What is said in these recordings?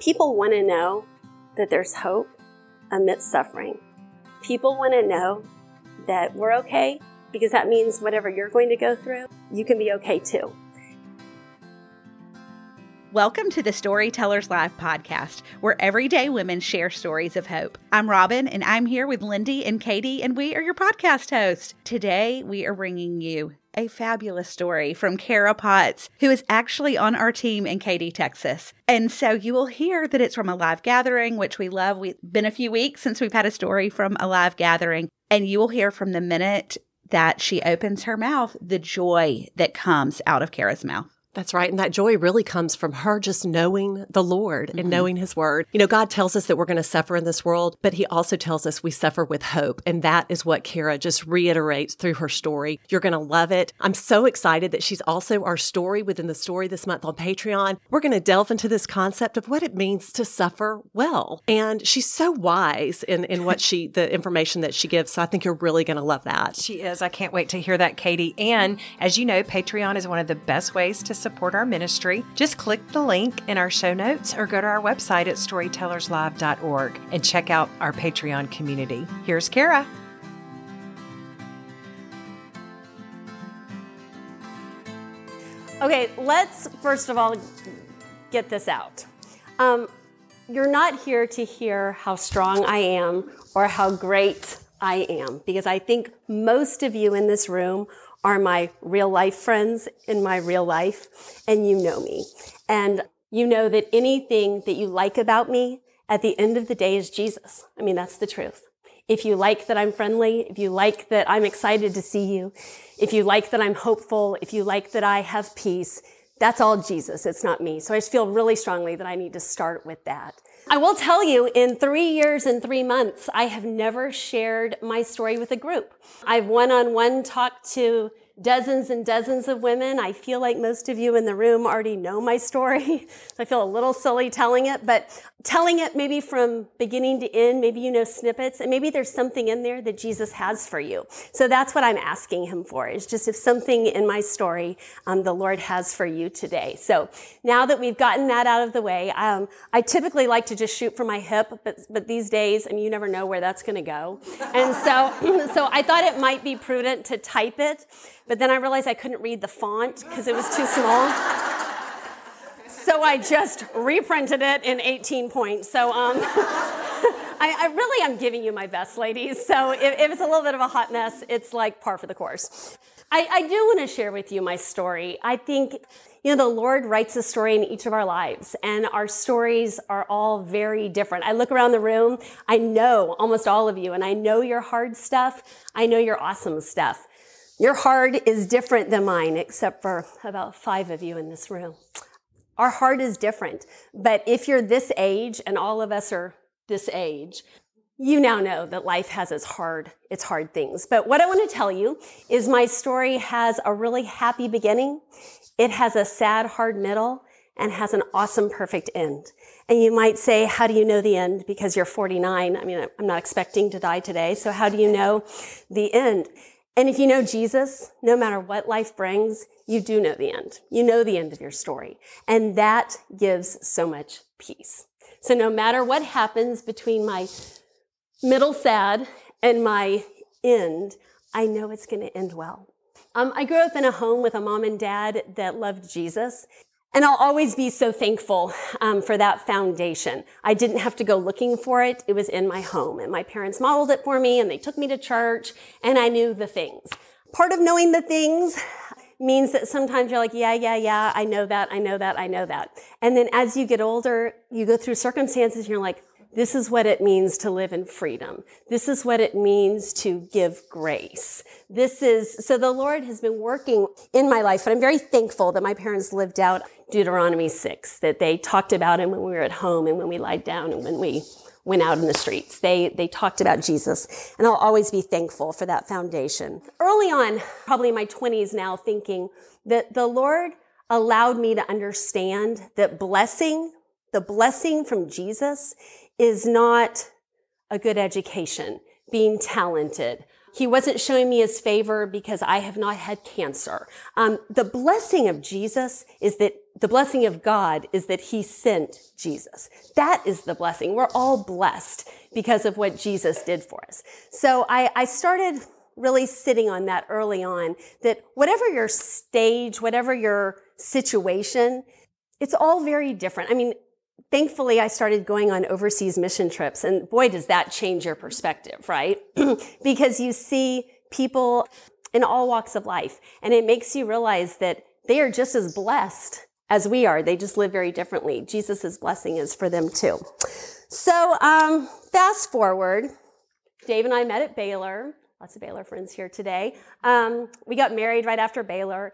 People want to know that there's hope amidst suffering. People want to know that we're okay because that means whatever you're going to go through, you can be okay too. Welcome to the Storytellers Live podcast, where everyday women share stories of hope. I'm Robin, and I'm here with Lindy and Katie, and we are your podcast hosts. Today, we are bringing you a fabulous story from Kara Potts, who is actually on our team in Katy, Texas. And so you will hear that it's from a live gathering, which we love. We've been a few weeks since we've had a story from a live gathering, and you will hear from the minute that she opens her mouth the joy that comes out of Kara's mouth. That's right. And that joy really comes from her just knowing the Lord and mm-hmm. knowing his word. You know, God tells us that we're going to suffer in this world, but he also tells us we suffer with hope. And that is what Kara just reiterates through her story. You're going to love it. I'm so excited that she's also our story within the story this month on Patreon. We're going to delve into this concept of what it means to suffer well. And she's so wise in, in what she, the information that she gives. So I think you're really going to love that. She is. I can't wait to hear that, Katie. And as you know, Patreon is one of the best ways to support support our ministry, just click the link in our show notes or go to our website at storytellerslive.org and check out our Patreon community. Here's Kara. Okay, let's first of all get this out. Um, you're not here to hear how strong I am or how great I am, because I think most of you in this room are my real life friends in my real life, and you know me. And you know that anything that you like about me at the end of the day is Jesus. I mean, that's the truth. If you like that I'm friendly, if you like that I'm excited to see you, if you like that I'm hopeful, if you like that I have peace, that's all Jesus. It's not me. So I just feel really strongly that I need to start with that. I will tell you, in three years and three months, I have never shared my story with a group. I've one on one talked to dozens and dozens of women. I feel like most of you in the room already know my story. I feel a little silly telling it, but telling it maybe from beginning to end, maybe you know snippets, and maybe there's something in there that Jesus has for you. So that's what I'm asking him for, is just if something in my story um, the Lord has for you today. So now that we've gotten that out of the way, um, I typically like to just shoot from my hip, but, but these days, I mean, you never know where that's going to go. And so, so I thought it might be prudent to type it, but then I realized I couldn't read the font because it was too small so I just reprinted it in 18 points. So um, I, I, really am giving you my best, ladies. So if, if, it's a little bit of a hot mess, it's like par for the course. I, I do want to share with you my story. I think, you know, the Lord writes a story in each of our lives, and our stories are all very different. I look around the room, I know almost all of you, and I know your hard stuff, I know your awesome stuff. Your heart is different than mine, except for about five of you in this room. Our heart is different. But if you're this age, and all of us are this age, you now know that life has its hard, its hard things. But what I want to tell you is my story has a really happy beginning. It has a sad, hard middle and has an awesome, perfect end. And you might say, how do you know the end? Because you're 49. I mean, I'm not expecting to die today. So how do you know the end? And if you know Jesus, no matter what life brings, you do know the end. You know the end of your story. And that gives so much peace. So no matter what happens between my middle sad and my end, I know it's going to end well. Um, I grew up in a home with a mom and dad that loved Jesus. And I'll always be so thankful um, for that foundation. I didn't have to go looking for it. It was in my home. And my parents modeled it for me and they took me to church and I knew the things. Part of knowing the things means that sometimes you're like, yeah, yeah, yeah, I know that, I know that, I know that. And then as you get older, you go through circumstances and you're like, this is what it means to live in freedom. This is what it means to give grace. This is, so the Lord has been working in my life, but I'm very thankful that my parents lived out Deuteronomy 6, that they talked about him when we were at home and when we lied down and when we went out in the streets. They, they talked about Jesus, and I'll always be thankful for that foundation. Early on, probably in my 20s now, thinking that the Lord allowed me to understand that blessing, the blessing from Jesus, is not a good education, being talented. He wasn't showing me his favor because I have not had cancer. Um, the blessing of Jesus is that the blessing of God is that he sent Jesus. That is the blessing. We're all blessed because of what Jesus did for us. So I, I started really sitting on that early on that whatever your stage, whatever your situation, it's all very different. I mean, thankfully I started going on overseas mission trips and boy, does that change your perspective, right? because you see people in all walks of life and it makes you realize that they are just as blessed as we are. They just live very differently. Jesus' blessing is for them too. So, um, fast forward, Dave and I met at Baylor. Lots of Baylor friends here today. Um, we got married right after Baylor.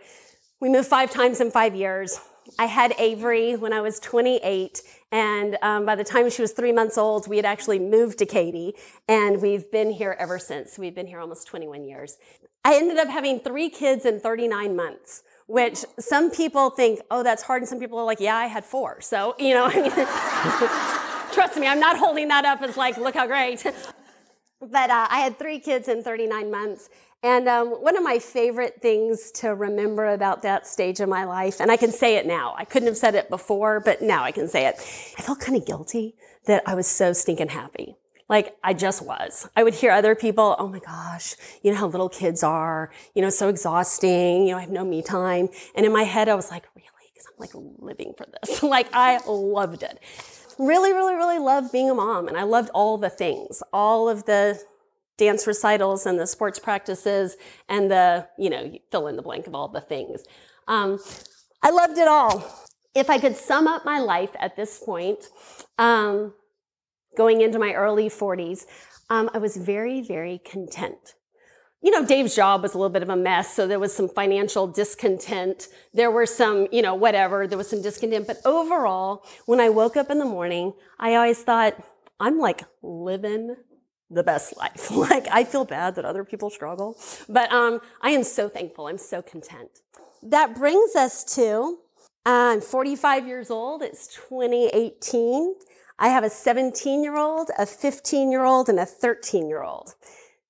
We moved five times in five years. I had Avery when I was 28, and um, by the time she was three months old, we had actually moved to Katy, and we've been here ever since. We've been here almost 21 years. I ended up having three kids in 39 months which some people think, oh, that's hard. And some people are like, yeah, I had four. So, you know, I mean, trust me, I'm not holding that up as like, look how great. but uh, I had three kids in 39 months. And um, one of my favorite things to remember about that stage of my life, and I can say it now, I couldn't have said it before, but now I can say it. I felt kind of guilty that I was so stinking happy. Like I just was. I would hear other people, oh my gosh, you know how little kids are, you know, so exhausting, you know, I have no me time. And in my head, I was like, really? Because I'm like living for this. like I loved it. Really, really, really loved being a mom. And I loved all the things, all of the dance recitals and the sports practices and the, you know, fill in the blank of all the things. Um, I loved it all. If I could sum up my life at this point, um, going into my early 40s, um, I was very, very content. You know, Dave's job was a little bit of a mess, so there was some financial discontent. There were some, you know, whatever, there was some discontent. But overall, when I woke up in the morning, I always thought, I'm like living the best life. like, I feel bad that other people struggle, but um, I am so thankful. I'm so content. That brings us to I'm 45 years old. It's 2018. I have a 17 year old, a 15 year old, and a 13 year old.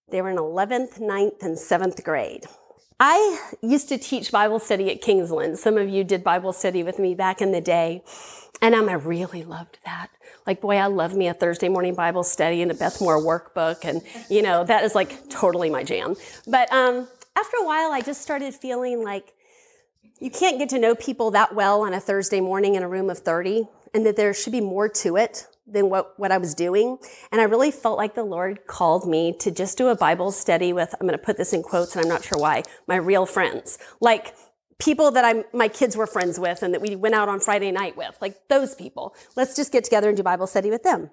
They were in 11th, 9th, and 7th grade. I used to teach Bible study at Kingsland. Some of you did Bible study with me back in the day. And um, I really loved that. Like, boy, I love me a Thursday morning Bible study and a Beth Moore workbook. And, you know, that is like totally my jam. But um, after a while, I just started feeling like you can't get to know people that well on a Thursday morning in a room of 30 and that there should be more to it than what, what I was doing. And I really felt like the Lord called me to just do a Bible study with, I'm going to put this in quotes and I'm not sure why, my real friends. Like people that I, my kids were friends with and that we went out on Friday night with, like those people. Let's just get together and do Bible study with them.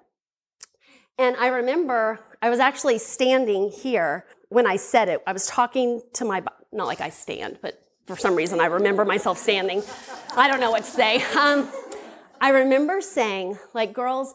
And I remember I was actually standing here when I said it. I was talking to my, not like I stand, but for some reason I remember myself standing. I don't know what to say. Um, I remember saying, like, girls,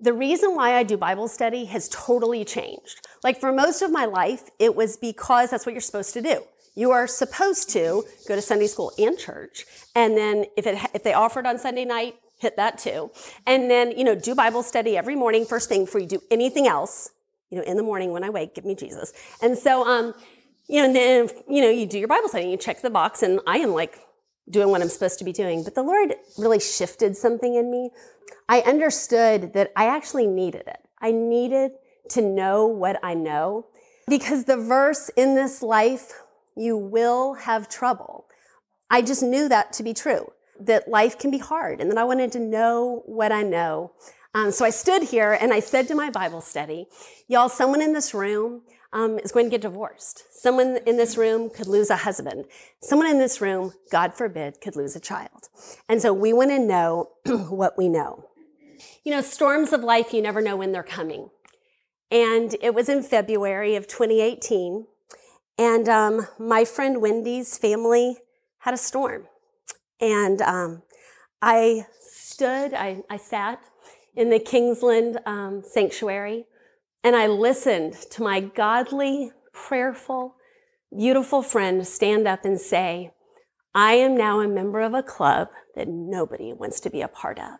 the reason why I do Bible study has totally changed. Like, for most of my life, it was because that's what you're supposed to do. You are supposed to go to Sunday school and church. And then if it, if they offered on Sunday night, hit that too. And then, you know, do Bible study every morning, first thing before you do anything else. You know, in the morning when I wake, give me Jesus. And so, um, you know, and then, you know, you do your Bible study, you check the box, and I am like doing what I'm supposed to be doing. But the Lord really shifted something in me. I understood that I actually needed it. I needed to know what I know because the verse in this life, you will have trouble. I just knew that to be true, that life can be hard and that I wanted to know what I know. Um, so I stood here and I said to my Bible study, y'all, someone in this room um, is going to get divorced. Someone in this room could lose a husband. Someone in this room, God forbid, could lose a child. And so we want to know what we know. You know, storms of life, you never know when they're coming. And it was in February of 2018. And um, my friend Wendy's family had a storm. And um, I stood, I, I, sat in the Kingsland um, sanctuary and I listened to my godly, prayerful, beautiful friend stand up and say, I am now a member of a club that nobody wants to be a part of.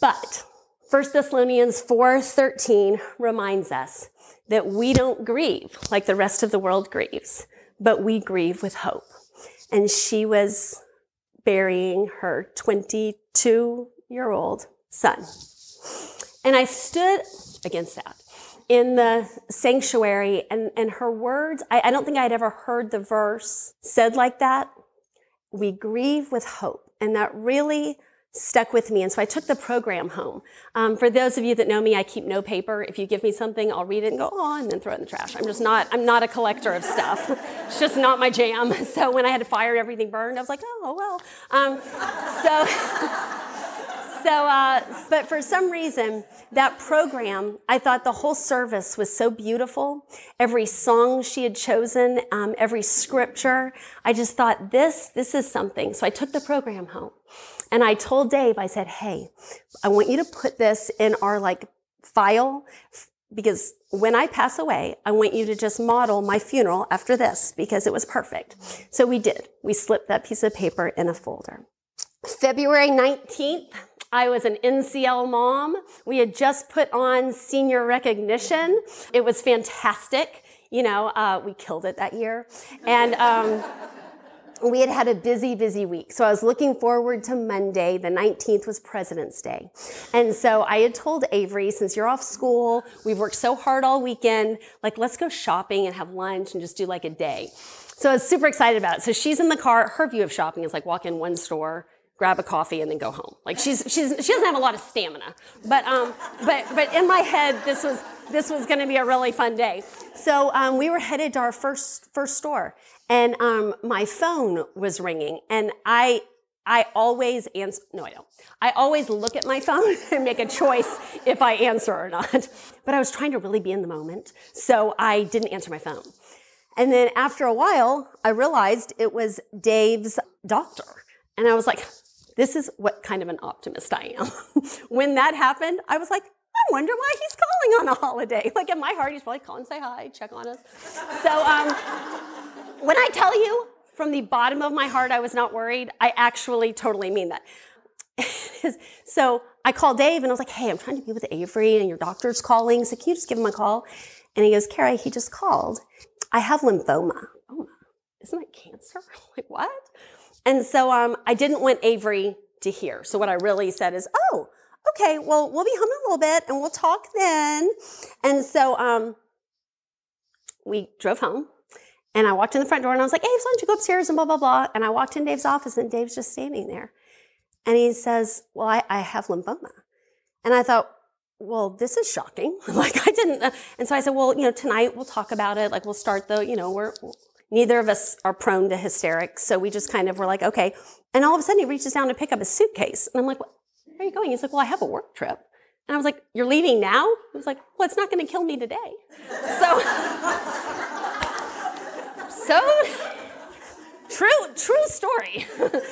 But 1 Thessalonians 4:13 reminds us that we don't grieve like the rest of the world grieves, but we grieve with hope. And she was burying her 22 year old son. And I stood against that in the sanctuary, and, and her words, I, I don't think I'd ever heard the verse said like that. We grieve with hope. And that really stuck with me. And so I took the program home. Um, for those of you that know me, I keep no paper. If you give me something, I'll read it and go, oh, and then throw it in the trash. I'm just not, I'm not a collector of stuff. it's just not my jam. So when I had to fire everything burned, I was like, oh, well. Um, so. so, uh, but for some reason, that program, I thought the whole service was so beautiful. Every song she had chosen, um, every scripture, I just thought this, this is something. So I took the program home, and I told Dave, I said, "Hey, I want you to put this in our like file." Because when I pass away, I want you to just model my funeral after this because it was perfect. So we did. We slipped that piece of paper in a folder. February 19th, I was an NCL mom. We had just put on senior recognition. It was fantastic. You know, uh, we killed it that year. And, um, we had had a busy, busy week. So I was looking forward to Monday. The 19th was President's Day. And so I had told Avery, since you're off school, we've worked so hard all weekend, like let's go shopping and have lunch and just do like a day. So I was super excited about it. So she's in the car. Her view of shopping is like walk in one store, grab a coffee and then go home. Like she's she's she doesn't have a lot of stamina. But um but but in my head this was this was going to be a really fun day. So um, we were headed to our first first store, and um, my phone was ringing, and I I always answer. No, I don't. I always look at my phone and make a choice if I answer or not. But I was trying to really be in the moment, so I didn't answer my phone. And then after a while, I realized it was Dave's doctor, and I was like, this is what kind of an optimist I am. when that happened, I was like, I wonder why he's calling on a holiday. Like in my heart, he's probably calling, say hi, check on us. So um, when I tell you from the bottom of my heart I was not worried, I actually totally mean that. so I called Dave and I was like, hey, I'm trying to be with Avery and your doctor's calling. So can you just give him a call? And he goes, Kara, he just called. I have lymphoma. Oh, isn't that cancer? Like, what? And so um, I didn't want Avery to hear. So what I really said is, oh, okay, well, we'll be home in a little bit and we'll talk then. And so um, we drove home and I walked in the front door and I was like, hey, why don't you go upstairs and blah, blah, blah. And I walked in Dave's office and Dave's just standing there. And he says, well, I, I have lymphoma. And I thought, well, this is shocking. like I didn't. Uh, and so I said, well, you know, tonight we'll talk about it. Like we'll start the, you know, we're, Neither of us are prone to hysterics. So we just kind of were like, okay. And all of a sudden he reaches down to pick up his suitcase. And I'm like, where are you going? He's like, well, I have a work trip. And I was like, you're leaving now? He was like, well, it's not going to kill me today. So, so true, true story.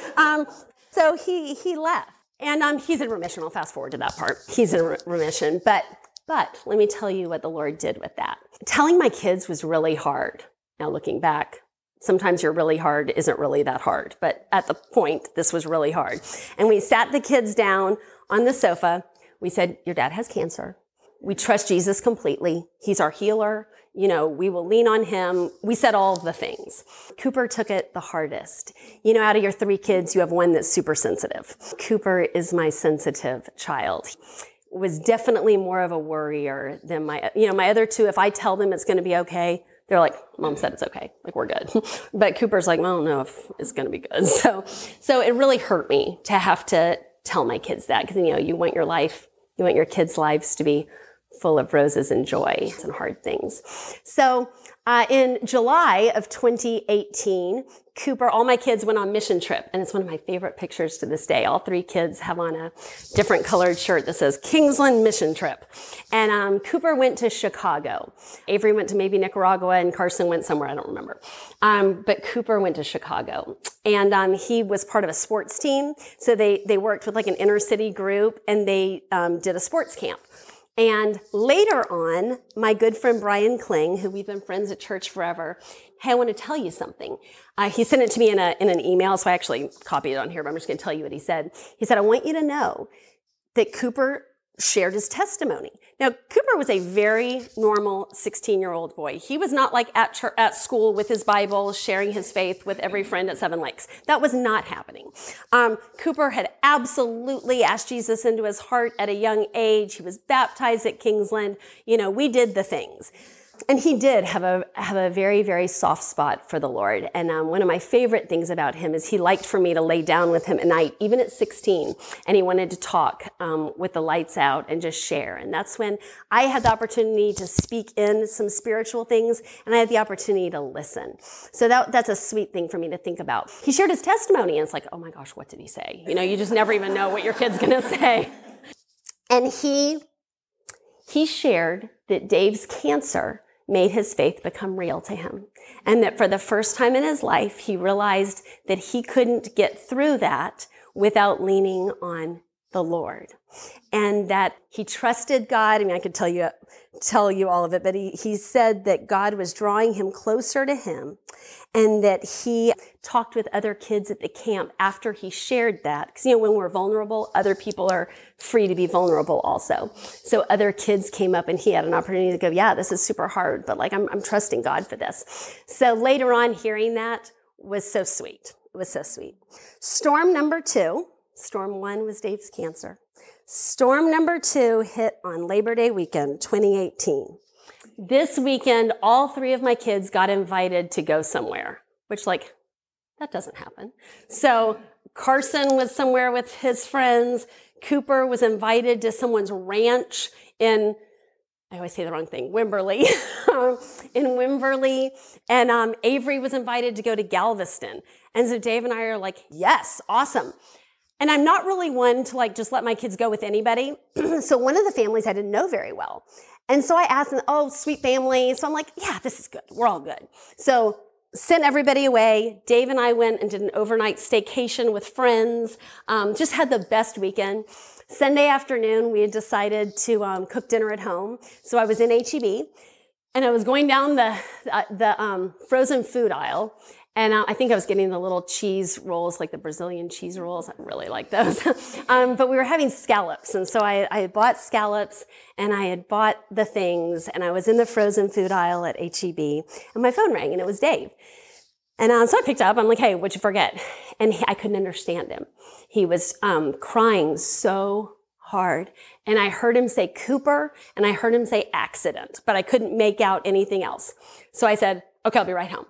um, so he, he left. And um, he's in remission. I'll fast forward to that part. He's in re- remission. But, but let me tell you what the Lord did with that. Telling my kids was really hard. Now, looking back, sometimes you're really hard isn't really that hard, but at the point, this was really hard. And we sat the kids down on the sofa. We said, Your dad has cancer. We trust Jesus completely. He's our healer. You know, we will lean on him. We said all the things. Cooper took it the hardest. You know, out of your three kids, you have one that's super sensitive. Cooper is my sensitive child was definitely more of a worrier than my, you know, my other two, if I tell them it's going to be okay, they're like, mom said it's okay. Like we're good. but Cooper's like, well, I don't know if it's going to be good. So, so it really hurt me to have to tell my kids that because, you know, you want your life, you want your kids' lives to be full of roses and joy and hard things. So uh, in July of 2018, Cooper, all my kids went on mission trip, and it's one of my favorite pictures to this day. All three kids have on a different colored shirt that says Kingsland Mission Trip. And um, Cooper went to Chicago. Avery went to maybe Nicaragua, and Carson went somewhere, I don't remember. Um, but Cooper went to Chicago. And um, he was part of a sports team. So they, they worked with like an inner city group, and they um, did a sports camp. And later on, my good friend Brian Kling, who we've been friends at church forever, hey, I want to tell you something. Uh, he sent it to me in, a, in an email, so I actually copied it on here, but I'm just going to tell you what he said. He said, I want you to know that Cooper shared his testimony. Now, Cooper was a very normal 16 year old boy. He was not like at, church, at school with his Bible, sharing his faith with every friend at Seven Lakes. That was not happening. Um, Cooper had absolutely asked Jesus into his heart at a young age. He was baptized at Kingsland. You know, we did the things and he did have a have a very very soft spot for the Lord. And um, one of my favorite things about him is he liked for me to lay down with him at night, even at 16, and he wanted to talk um, with the lights out and just share. And that's when I had the opportunity to speak in some spiritual things, and I had the opportunity to listen. So that that's a sweet thing for me to think about. He shared his testimony, and it's like, oh my gosh, what did he say? You know, you just never even know what your kid's gonna say. And he he shared that Dave's cancer made his faith become real to him. And that for the first time in his life, he realized that he couldn't get through that without leaning on the Lord. And that he trusted God. I mean, I could tell you, tell you all of it, but he, he said that God was drawing him closer to him and that he talked with other kids at the camp after he shared that. Because, you know, when we're vulnerable, other people are free to be vulnerable also. So other kids came up and he had an opportunity to go, yeah, this is super hard, but like, I'm, I'm trusting God for this. So later on, hearing that was so sweet. It was so sweet. Storm number two, storm one was Dave's cancer. Storm number two hit on Labor Day weekend, 2018. This weekend, all three of my kids got invited to go somewhere, which, like, that doesn't happen. So Carson was somewhere with his friends. Cooper was invited to someone's ranch in, I always say the wrong thing, Wimberley, in Wimberley. And um, Avery was invited to go to Galveston. And so Dave and I are like, yes, awesome. And I'm not really one to like just let my kids go with anybody. so one of the families I didn't know very well. And so I asked them, oh, sweet family. So I'm like, yeah, this is good. We're all good. So sent everybody away. Dave and I went and did an overnight staycation with friends. Um, just had the best weekend. Sunday afternoon, we had decided to um, cook dinner at home. So I was in HEB and I was going down the, uh, the um, frozen food aisle and uh, I think I was getting the little cheese rolls, like the Brazilian cheese rolls. I really like those. um, but we were having scallops. And so I, I, had bought scallops and I had bought the things and I was in the frozen food aisle at HEB and my phone rang and it was Dave. And uh, so I picked up. I'm like, hey, what'd you forget? And he, I couldn't understand him. He was um, crying so hard. And I heard him say Cooper and I heard him say accident, but I couldn't make out anything else. So I said, okay, I'll be right home.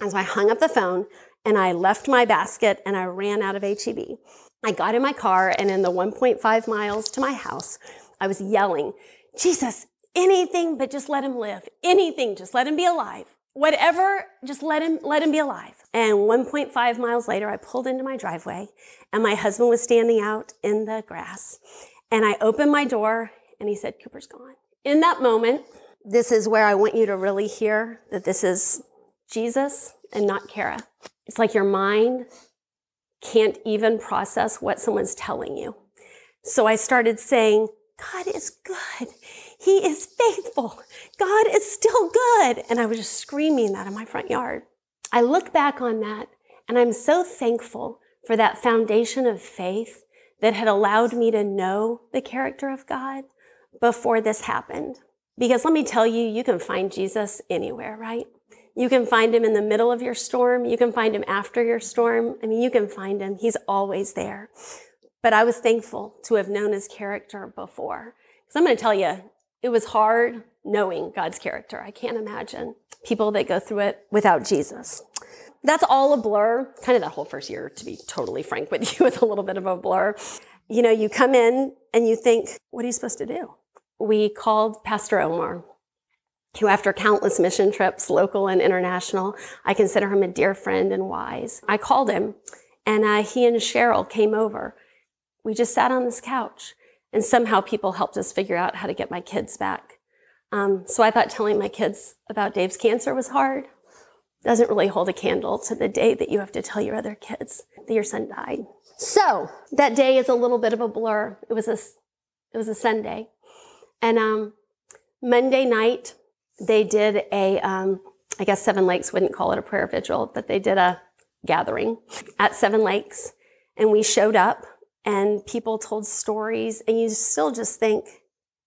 And so I hung up the phone and I left my basket and I ran out of HEB. I got in my car and in the 1.5 miles to my house, I was yelling, Jesus, anything but just let him live. Anything, just let him be alive. Whatever, just let him, let him be alive. And 1.5 miles later, I pulled into my driveway and my husband was standing out in the grass. And I opened my door and he said, Cooper's gone. In that moment, this is where I want you to really hear that this is Jesus and not Kara. It's like your mind can't even process what someone's telling you. So I started saying, God is good. He is faithful. God is still good. And I was just screaming that in my front yard. I look back on that and I'm so thankful for that foundation of faith that had allowed me to know the character of God before this happened. Because let me tell you, you can find Jesus anywhere, right? You can find him in the middle of your storm. You can find him after your storm. I mean, you can find him. He's always there. But I was thankful to have known his character before. Because I'm going to tell you, it was hard knowing God's character. I can't imagine people that go through it without Jesus. That's all a blur. Kind of that whole first year, to be totally frank with you, is a little bit of a blur. You know, you come in and you think, what are you supposed to do? We called Pastor Omar who, after countless mission trips, local and international, I consider him a dear friend and wise. I called him, and uh, he and Cheryl came over. We just sat on this couch, and somehow people helped us figure out how to get my kids back. Um, so I thought telling my kids about Dave's cancer was hard. Doesn't really hold a candle to the day that you have to tell your other kids that your son died. So that day is a little bit of a blur. It was a, it was a Sunday, and um, Monday night they did a, um, I guess Seven Lakes wouldn't call it a prayer vigil, but they did a gathering at Seven Lakes. And we showed up and people told stories, and you still just think,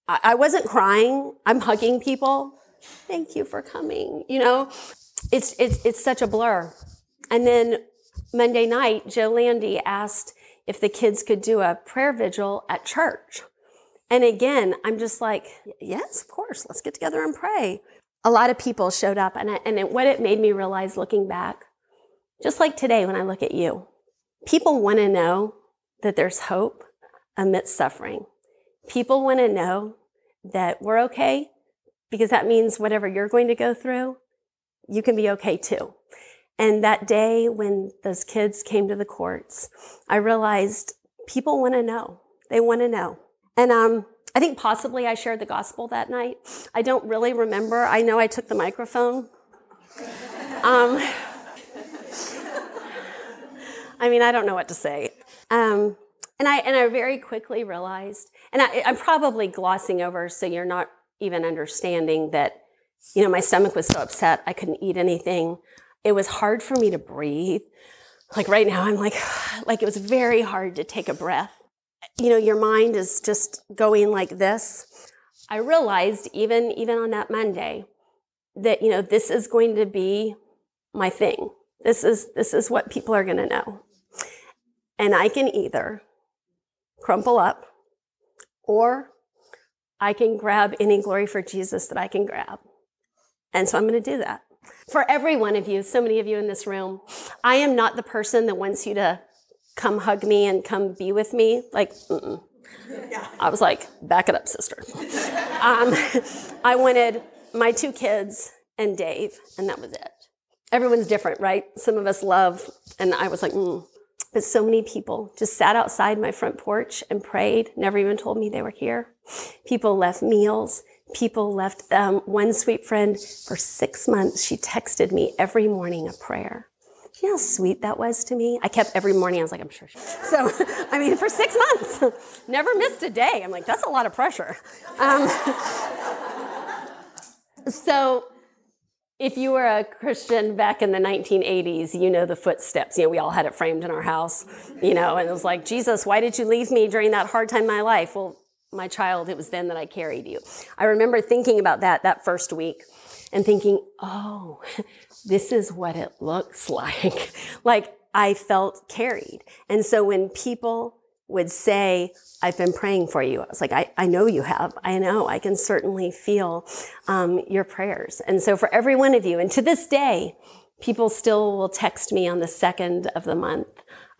I, I wasn't crying. I'm hugging people. Thank you for coming. You know, it's, it's, it's such a blur. And then Monday night, Joe Landy asked if the kids could do a prayer vigil at church. And again, I'm just like, yes, of course, let's get together and pray. A lot of people showed up, and, I, and it, what it made me realize looking back, just like today when I look at you, people want to know that there's hope amidst suffering. People want to know that we're okay because that means whatever you're going to go through, you can be okay too. And that day when those kids came to the courts, I realized people want to know. They want to know. And um, I think possibly I shared the gospel that night. I don't really remember. I know I took the microphone. Um, I mean, I don't know what to say. Um, and I and I very quickly realized, and I, I'm probably glossing over, so you're not even understanding that. You know, my stomach was so upset I couldn't eat anything. It was hard for me to breathe. Like right now, I'm like, like it was very hard to take a breath. You know, your mind is just going like this. I realized even even on that Monday that you know this is going to be my thing. This is this is what people are going to know. And I can either crumple up or I can grab any glory for Jesus that I can grab. And so I'm going to do that. For every one of you, so many of you in this room, I am not the person that wants you to come hug me and come be with me. Like, mm-mm. I was like, back it up, sister. um, I wanted my two kids and Dave, and that was it. Everyone's different, right? Some of us love, and I was like, mm, but so many people just sat outside my front porch and prayed, never even told me they were here. People left meals. People left um, one sweet friend for six months. She texted me every morning a prayer. You know how sweet that was to me? I kept every morning, I was like, I'm sure. So, I mean, for six months, never missed a day. I'm like, that's a lot of pressure. Um, so, if you were a Christian back in the 1980s, you know the footsteps. You know, we all had it framed in our house, you know, and it was like, Jesus, why did you leave me during that hard time in my life? Well, my child, it was then that I carried you. I remember thinking about that that first week and thinking, oh, this is what it looks like. like I felt carried. And so when people would say, I've been praying for you. I was like, I, I know you have. I know. I can certainly feel um, your prayers. And so for every one of you, and to this day, people still will text me on the second of the month.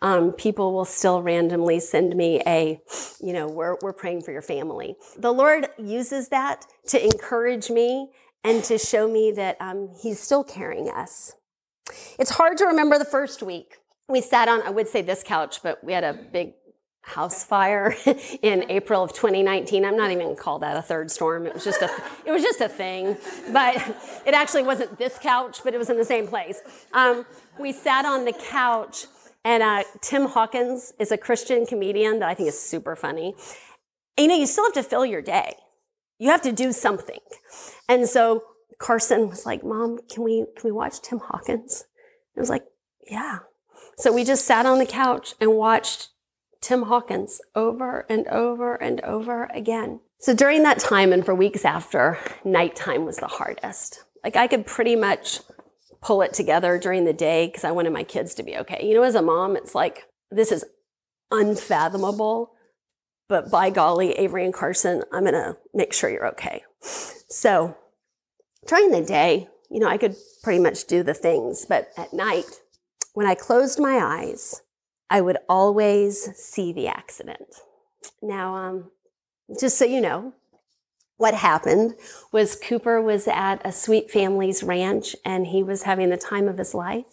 Um, people will still randomly send me a, you know, we're, we're praying for your family. The Lord uses that to encourage me and to show me that um, He's still carrying us. It's hard to remember the first week. We sat on, I would say this couch, but we had a big house fire in April of 2019. I'm not even gonna call that a third storm. It was just a it was just a thing, but it actually wasn't this couch, but it was in the same place. Um, we sat on the couch, and uh, Tim Hawkins is a Christian comedian that I think is super funny. And, you know, you still have to fill your day. You have to do something, and so Carson was like, "Mom, can we can we watch Tim Hawkins?" I was like, "Yeah." So we just sat on the couch and watched Tim Hawkins over and over and over again. So during that time and for weeks after, nighttime was the hardest. Like I could pretty much pull it together during the day because I wanted my kids to be okay. You know, as a mom, it's like, this is unfathomable, but by golly, Avery and Carson, I'm to make sure you're okay. So during the day, you know, I could pretty much do the things, but at night, when I closed my eyes, I would always see the accident. Now, um, just so you know, what happened was Cooper was at a sweet family's ranch and he was having the time of his life.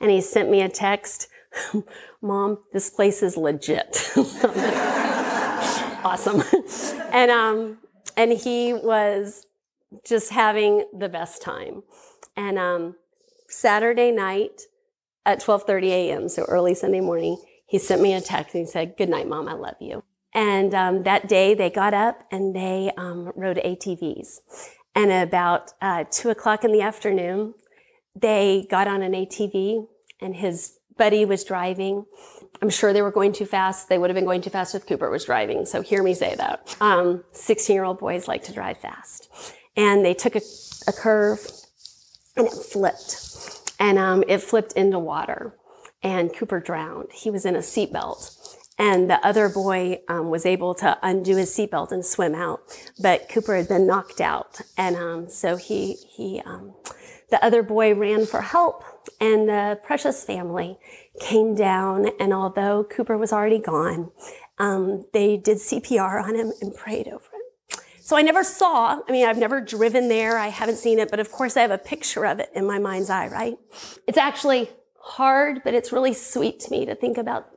And he sent me a text Mom, this place is legit. awesome. and, um, and he was just having the best time. And um, Saturday night, at 12:30 a.m., so early Sunday morning, he sent me a text and he said, "Good night, mom. I love you." And um, that day, they got up and they um, rode ATVs. And about uh, two o'clock in the afternoon, they got on an ATV, and his Buddy was driving. I'm sure they were going too fast. They would have been going too fast if Cooper was driving. So hear me say that. Um, 16 year old boys like to drive fast. And they took a, a curve and it flipped. And um, it flipped into water. And Cooper drowned. He was in a seatbelt. And the other boy um, was able to undo his seatbelt and swim out. But Cooper had been knocked out. And um, so he, he um, the other boy ran for help. And the Precious family came down. And although Cooper was already gone, um, they did CPR on him and prayed over him. So I never saw, I mean, I've never driven there. I haven't seen it, but of course I have a picture of it in my mind's eye, right? It's actually hard, but it's really sweet to me to think about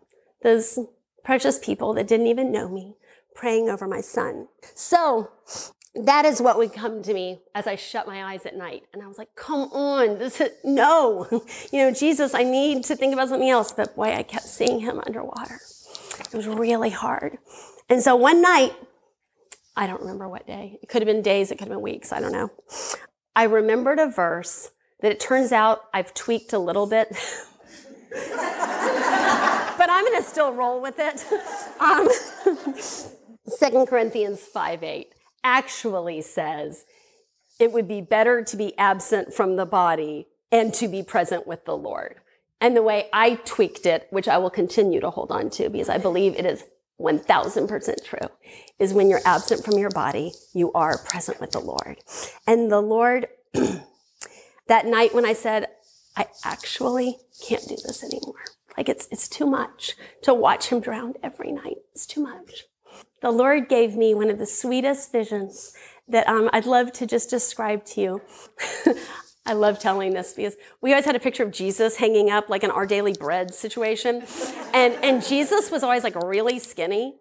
those precious people that didn't even know me praying over my son. So that is what would come to me as I shut my eyes at night. And I was like, come on, this is, no. You know, Jesus, I need to think about something else. But boy, I kept seeing him underwater. It was really hard. And so one night, I don't remember what day. It could have been days, it could have been weeks, I don't know. I remembered a verse that it turns out I've tweaked a little bit. but I'm going to still roll with it. Um, 2 Corinthians 5 8 actually says it would be better to be absent from the body and to be present with the Lord. And the way I tweaked it, which I will continue to hold on to because I believe it is 1000% true, is when you're absent from your body, you are present with the Lord. And the Lord, that night when I said, I actually can't do this anymore. Like it's, it's too much to watch him drown every night. It's too much the Lord gave me one of the sweetest visions that um, I'd love to just describe to you. I love telling this because we always had a picture of Jesus hanging up like an Our Daily Bread situation. And, and Jesus was always like really skinny.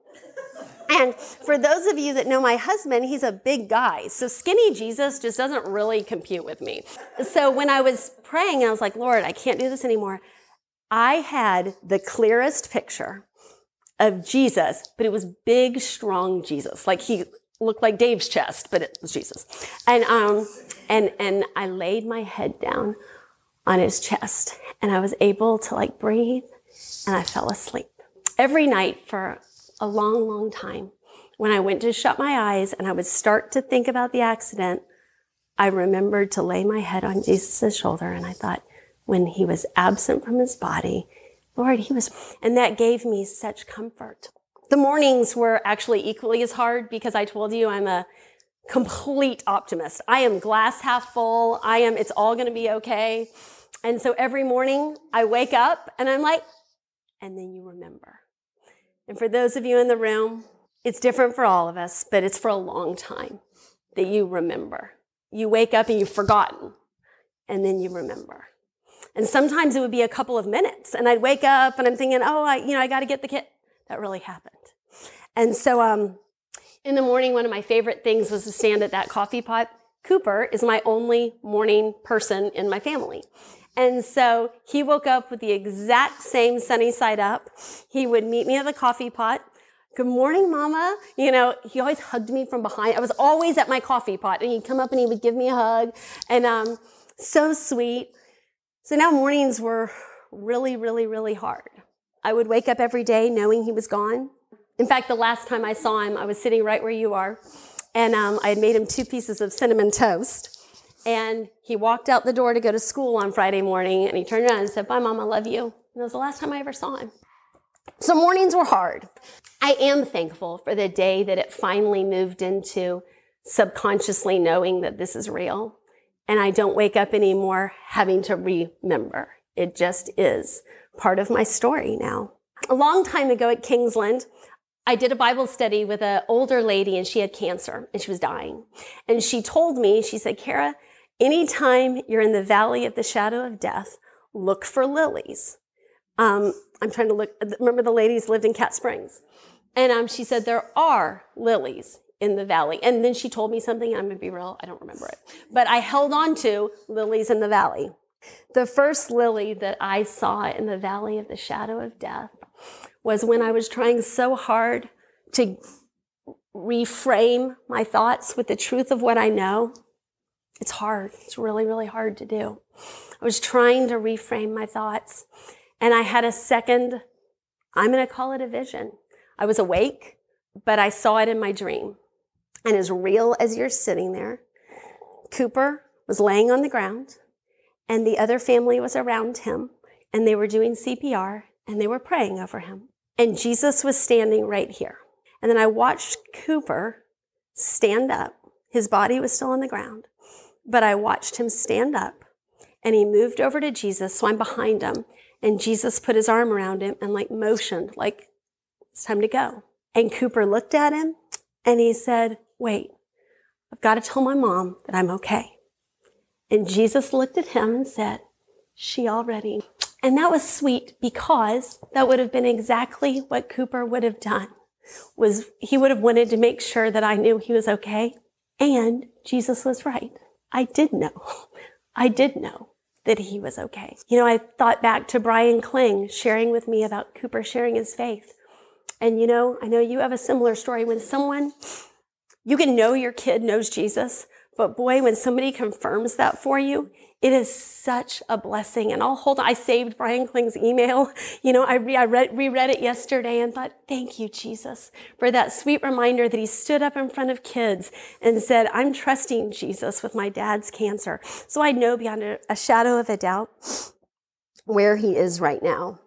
And for those of you that know my husband, he's a big guy. So skinny Jesus just doesn't really compute with me. So when I was praying, I was like, Lord, I can't do this anymore. I had the clearest picture of Jesus, but it was big, strong Jesus. Like he looked like Dave's chest, but it was Jesus. And, um, and, and I laid my head down on his chest and I was able to like breathe and I fell asleep. Every night for a long, long time, when I went to shut my eyes and I would start to think about the accident, I remembered to lay my head on Jesus' shoulder and I thought, when he was absent from his body, Lord, he was, and that gave me such comfort. The mornings were actually equally as hard because I told you I'm a complete optimist. I am glass half full. I am, it's all going to be okay. And so every morning I wake up and I'm like, and then you remember. And for those of you in the room, it's different for all of us, but it's for a long time that you remember. You wake up and you've forgotten, and then you remember. And sometimes it would be a couple of minutes. And I'd wake up and I'm thinking, oh, I, you know, I got to get the kit. That really happened. And so um, in the morning, one of my favorite things was to stand at that coffee pot. Cooper is my only morning person in my family. And so he woke up with the exact same sunny side up. He would meet me at the coffee pot. Good morning, mama. You know, he always hugged me from behind. I was always at my coffee pot and he'd come up and he would give me a hug and, um, so sweet. So now mornings were really, really, really hard. I would wake up every day knowing he was gone. In fact, the last time I saw him, I was sitting right where you are, and um, I had made him two pieces of cinnamon toast. And he walked out the door to go to school on Friday morning, and he turned around and said, Bye, Mom, I love you. And that was the last time I ever saw him. So mornings were hard. I am thankful for the day that it finally moved into subconsciously knowing that this is real and I don't wake up anymore having to remember. It just is part of my story now. A long time ago at Kingsland, I did a Bible study with an older lady and she had cancer and she was dying. And she told me, she said, Kara, anytime you're in the valley of the shadow of death, look for lilies. Um, I'm trying to look, remember the ladies lived in Cat Springs. And um, she said, there are lilies in the valley. And then she told me something, I'm gonna be real, I don't remember it. But I held on to lilies in the valley. The first lily that I saw in the valley of the shadow of death was when I was trying so hard to reframe my thoughts with the truth of what I know. It's hard. It's really, really hard to do. I was trying to reframe my thoughts. And I had a second, I'm to call it a vision. I was awake, but I saw it in my dream. And as real as you're sitting there, Cooper was laying on the ground, and the other family was around him, and they were doing CPR, and they were praying over him. And Jesus was standing right here. And then I watched Cooper stand up. His body was still on the ground, but I watched him stand up and he moved over to Jesus. So I'm behind him and Jesus put his arm around him and like motioned, like it's time to go. And Cooper looked at him and he said, wait, I've got to tell my mom that I'm okay. And Jesus looked at him and said, she already. And that was sweet because that would have been exactly what Cooper would have done was he would have wanted to make sure that I knew he was okay. And Jesus was right. I did know. I did know that he was okay. You know, I thought back to Brian Kling sharing with me about Cooper sharing his faith. And you know, I know you have a similar story when someone, you can know your kid knows Jesus, but boy, when somebody confirms that for you, it is such a blessing. And I'll hold, I saved Brian Kling's email. You know, I, re, I read, reread it yesterday and thought, thank you, Jesus, for that sweet reminder that he stood up in front of kids and said, I'm trusting Jesus with my dad's cancer. So I know beyond a, a shadow of a doubt where he is right now.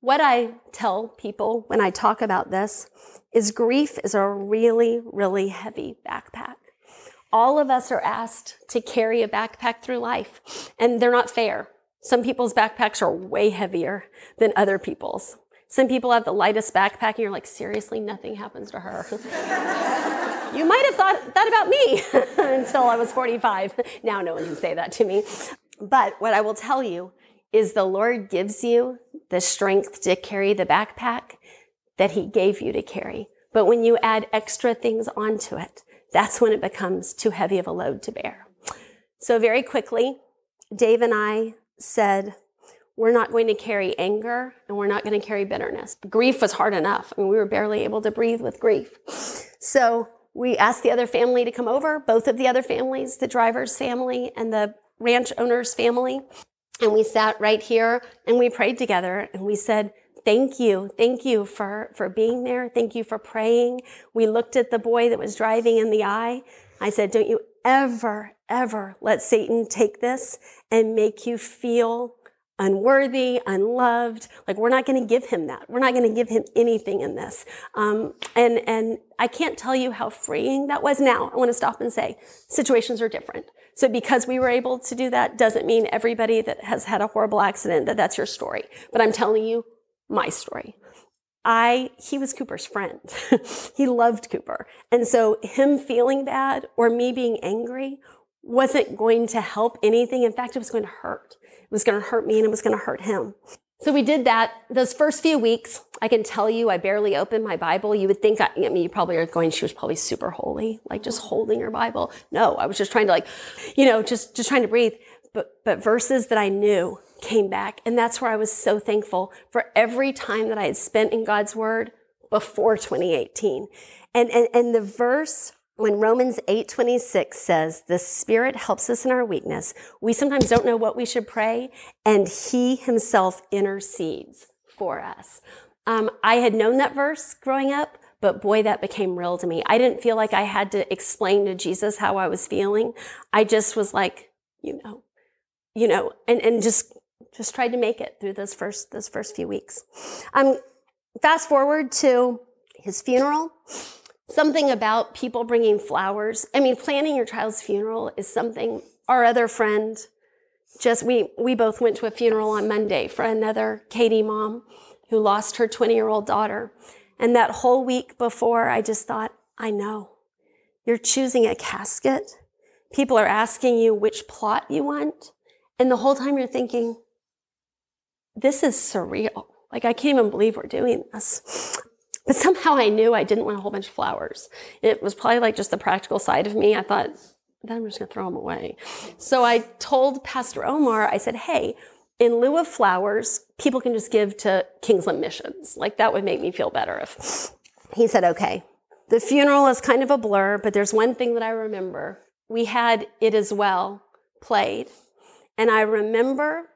What I tell people when I talk about this is grief is a really, really heavy backpack all of us are asked to carry a backpack through life, and they're not fair. Some people's backpacks are way heavier than other people's. Some people have the lightest backpack, and you're like, seriously, nothing happens to her. you might have thought that about me until I was 45. Now no one can say that to me. But what I will tell you is the Lord gives you the strength to carry the backpack that He gave you to carry. But when you add extra things onto it, that's when it becomes too heavy of a load to bear. So, very quickly, Dave and I said, we're not going to carry anger and we're not going to carry bitterness. Grief was hard enough. I mean, we were barely able to breathe with grief. So, we asked the other family to come over, both of the other families, the driver's family and the ranch owner's family. And we sat right here and we prayed together and we said, thank you. Thank you for, for being there. Thank you for praying. We looked at the boy that was driving in the eye. I said, don't you ever, ever let Satan take this and make you feel unworthy, unloved. Like we're not going to give him that. We're not going to give him anything in this. Um, and and I can't tell you how freeing that was. Now I want to stop and say situations are different. So because we were able to do that doesn't mean everybody that has had a horrible accident that that's your story. But I'm telling you, my story. I, he was Cooper's friend. he loved Cooper. And so him feeling bad or me being angry wasn't going to help anything. In fact, it was going to hurt. It was going to hurt me and it was going to hurt him. So we did that. Those first few weeks, I can tell you, I barely opened my Bible. You would think, I, I mean, you probably are going, she was probably super holy, like just holding her Bible. No, I was just trying to like, you know, just, just trying to breathe. But, but verses that I knew came back. And that's where I was so thankful for every time that I had spent in God's word before 2018. And, and, and the verse when Romans 8:26 says, "The Spirit helps us in our weakness. We sometimes don't know what we should pray, and He Himself intercedes for us." Um, I had known that verse growing up, but boy, that became real to me. I didn't feel like I had to explain to Jesus how I was feeling. I just was like, you know, you know, and and just just tried to make it through those first those first few weeks. Um, fast forward to his funeral. Something about people bringing flowers. I mean, planning your child's funeral is something. Our other friend, just we we both went to a funeral on Monday for another Katy mom who lost her 20 year old daughter, and that whole week before, I just thought, I know, you're choosing a casket. People are asking you which plot you want, and the whole time you're thinking, this is surreal. Like, I can't even believe we're doing this. But somehow I knew I didn't want a whole bunch of flowers. It was probably like just the practical side of me. I thought, then I'm just going to throw them away. So I told Pastor Omar, I said, hey, in lieu of flowers, people can just give to Kingsland Missions. Like, that would make me feel better if. He said, okay. The funeral is kind of a blur, but there's one thing that I remember. We had It Is Well played. And I remember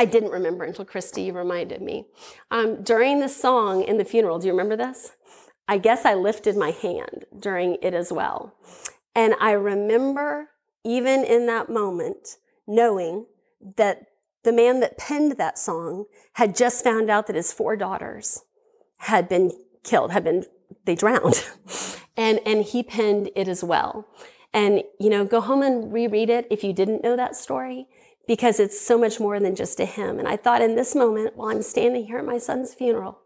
I didn't remember until Christy reminded me. Um, during the song in the funeral, do you remember this? I guess I lifted my hand during it as well. And I remember, even in that moment, knowing that the man that penned that song had just found out that his four daughters had been killed, had been, they drowned. and, and he penned it as well. And, you know, go home and reread it if you didn't know that story because it's so much more than just a hymn. And I thought in this moment, while I'm standing here at my son's funeral,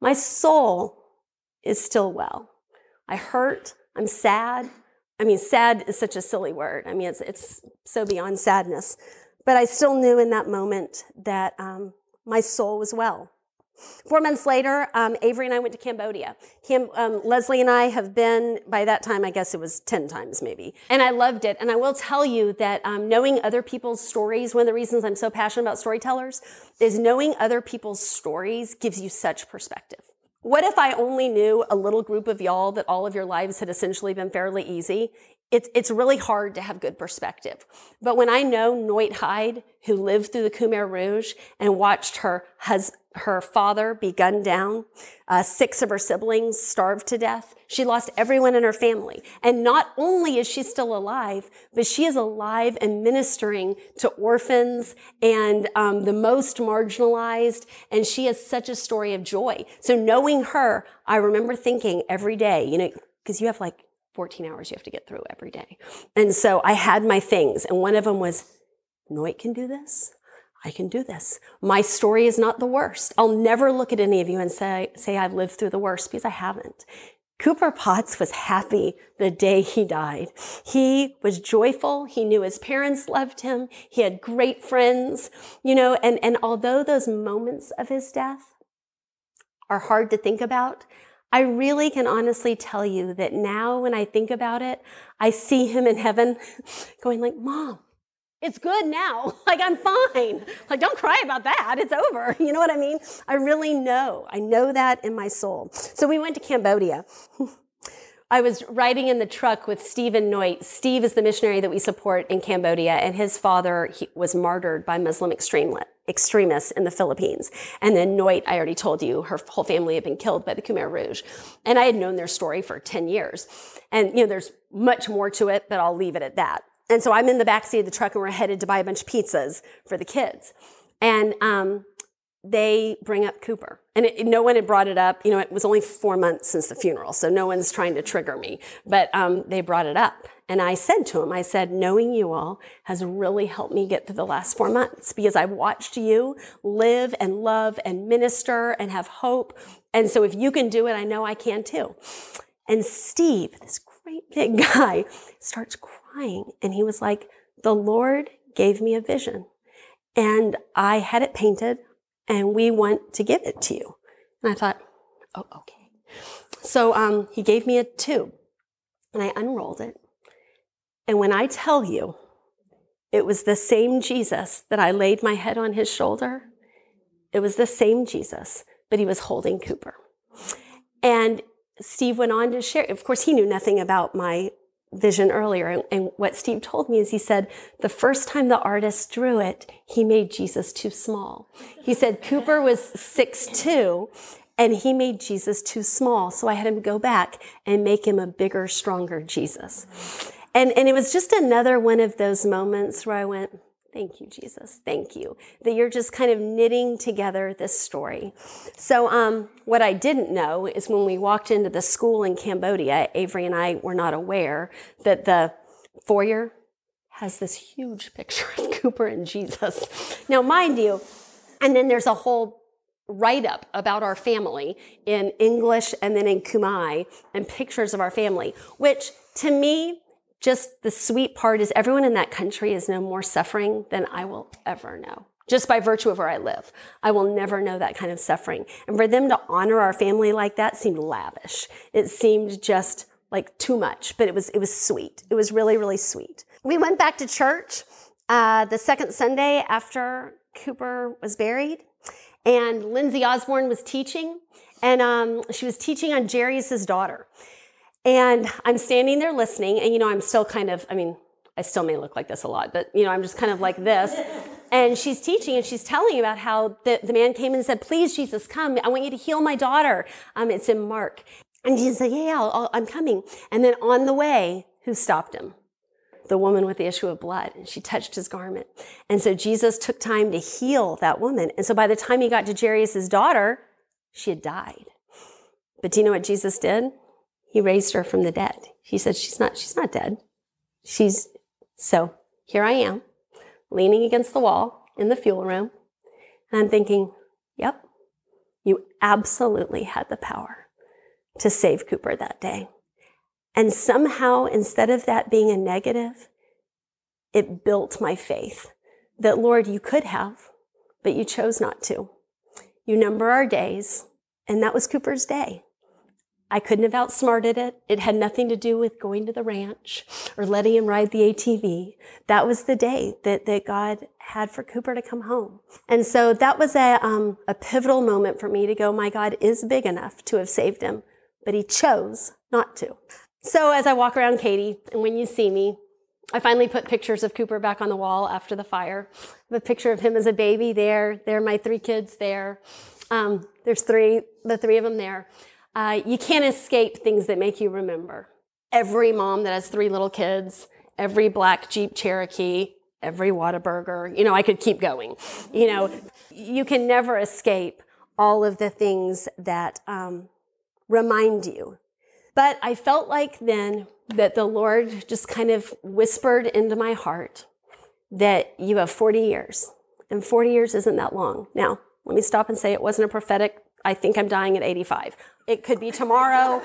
my soul is still well. I hurt, I'm sad. I mean, sad is such a silly word. I mean, it's, it's so beyond sadness. But I still knew in that moment that um, my soul was well. Four months later, um, Avery and I went to Cambodia. Cam, um, Leslie and I have been, by that time, I guess it was 10 times maybe. And I loved it. And I will tell you that um, knowing other people's stories, one of the reasons I'm so passionate about storytellers is knowing other people's stories gives you such perspective. What if I only knew a little group of y'all that all of your lives had essentially been fairly easy? It's, it's really hard to have good perspective. But when I know Noit Hyde, who lived through the Khmer Rouge and watched her hus- her father be gunned down, uh, six of her siblings starved to death, she lost everyone in her family. And not only is she still alive, but she is alive and ministering to orphans and um, the most marginalized. And she has such a story of joy. So knowing her, I remember thinking every day, you know, because you have like 14 hours you have to get through every day. And so I had my things, and one of them was, Noit can do this. I can do this. My story is not the worst. I'll never look at any of you and say, say I've lived through the worst because I haven't. Cooper Potts was happy the day he died. He was joyful. He knew his parents loved him. He had great friends, you know, and, and although those moments of his death are hard to think about, I really can honestly tell you that now when I think about it, I see him in heaven going like, mom, it's good now. Like, I'm fine. Like, don't cry about that. It's over. You know what I mean? I really know. I know that in my soul. So we went to Cambodia. I was riding in the truck with Stephen Noit. Steve is the missionary that we support in Cambodia, and his father was martyred by Muslim extremists in the Philippines. And then Noit, I already told you, her whole family had been killed by the Khmer Rouge. And I had known their story for 10 years. And, you know, there's much more to it, but I'll leave it at that. And so I'm in the backseat of the truck and we're headed to buy a bunch of pizzas for the kids. And um, they bring up Cooper. And it, no one had brought it up. You know, it was only four months since the funeral, so no one's trying to trigger me. But um, they brought it up. And I said to him, I said, knowing you all has really helped me get through the last four months because I've watched you live and love and minister and have hope. And so if you can do it, I know I can too. And Steve, this great big guy, starts crying crying. And he was like, The Lord gave me a vision and I had it painted and we want to give it to you. And I thought, Oh, okay. So um, he gave me a tube and I unrolled it. And when I tell you, it was the same Jesus that I laid my head on his shoulder. It was the same Jesus, but he was holding Cooper. And Steve went on to share. Of course, he knew nothing about my vision earlier. And, what Steve told me is he said, the first time the artist drew it, he made Jesus too small. He said Cooper was six two, and he made Jesus too small. So I had him go back and make him a bigger, stronger Jesus. And, and it was just another one of those moments where I went, Thank you, Jesus. Thank you that you're just kind of knitting together this story. So, um, what I didn't know is when we walked into the school in Cambodia, Avery and I were not aware that the foyer has this huge picture of Cooper and Jesus. Now, mind you, and then there's a whole write up about our family in English and then in Khmer and pictures of our family, which to me just the sweet part is everyone in that country is no more suffering than I will ever know. Just by virtue of where I live, I will never know that kind of suffering. And for them to honor our family like that seemed lavish. It seemed just like too much, but it was it was sweet. It was really really sweet. We went back to church uh, the second Sunday after Cooper was buried, and Lindsay Osborne was teaching, and um, she was teaching on Jairus' daughter. And I'm standing there listening, and you know, I'm still kind of, I mean, I still may look like this a lot, but you know, I'm just kind of like this. and she's teaching and she's telling about how the, the man came and said, Please, Jesus, come. I want you to heal my daughter. Um, it's in Mark. And he said, Yeah, I'll, I'm coming. And then on the way, who stopped him? The woman with the issue of blood. And she touched his garment. And so Jesus took time to heal that woman. And so by the time he got to Jairus' daughter, she had died. But do you know what Jesus did? He raised her from the dead. He said, She's not, she's not dead. She's so here I am, leaning against the wall in the fuel room. And I'm thinking, yep, you absolutely had the power to save Cooper that day. And somehow, instead of that being a negative, it built my faith that, Lord, you could have, but you chose not to. You number our days, and that was Cooper's day. I couldn't have outsmarted it. It had nothing to do with going to the ranch or letting him ride the ATV. That was the day that, that God had for Cooper to come home. And so that was a, um, a pivotal moment for me to go, my God is big enough to have saved him, but he chose not to. So as I walk around Katy, and when you see me, I finally put pictures of Cooper back on the wall after the fire. A picture of him as a baby there. There are my three kids there. Um, there's three, the three of them there. Uh, you can't escape things that make you remember. Every mom that has three little kids, every black Jeep Cherokee, every Whataburger, you know, I could keep going. You know, you can never escape all of the things that um, remind you. But I felt like then that the Lord just kind of whispered into my heart that you have 40 years, and 40 years isn't that long. Now, let me stop and say it wasn't a prophetic, I think I'm dying at 85. It could be tomorrow.